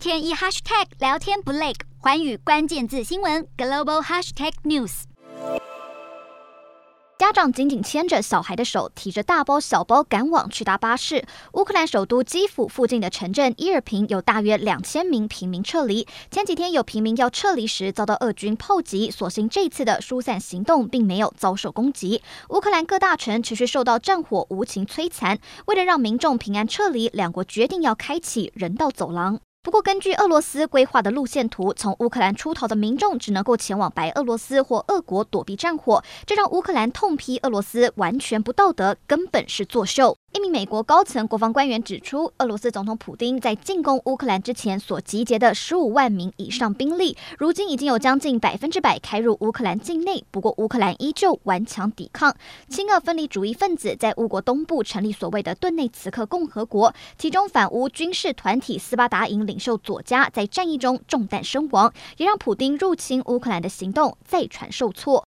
天一 hashtag 聊天不累，寰宇关键字新闻 global hashtag news。家长紧紧牵着小孩的手，提着大包小包赶往去搭巴士。乌克兰首都基辅附近的城镇伊尔平有大约两千名平民撤离。前几天有平民要撤离时遭到俄军炮击，所幸这次的疏散行动并没有遭受攻击。乌克兰各大城持续受到战火无情摧残，为了让民众平安撤离，两国决定要开启人道走廊。不过，根据俄罗斯规划的路线图，从乌克兰出逃的民众只能够前往白俄罗斯或俄国躲避战火，这让乌克兰痛批俄罗斯完全不道德，根本是作秀。一名美国高层国防官员指出，俄罗斯总统普丁在进攻乌克兰之前所集结的十五万名以上兵力，如今已经有将近百分之百开入乌克兰境内。不过，乌克兰依旧顽强抵抗。亲俄分离主义分子在乌国东部成立所谓的顿内茨克共和国，其中反乌军事团体斯巴达营领袖佐加在战役中中弹身亡，也让普丁入侵乌克兰的行动再传受挫。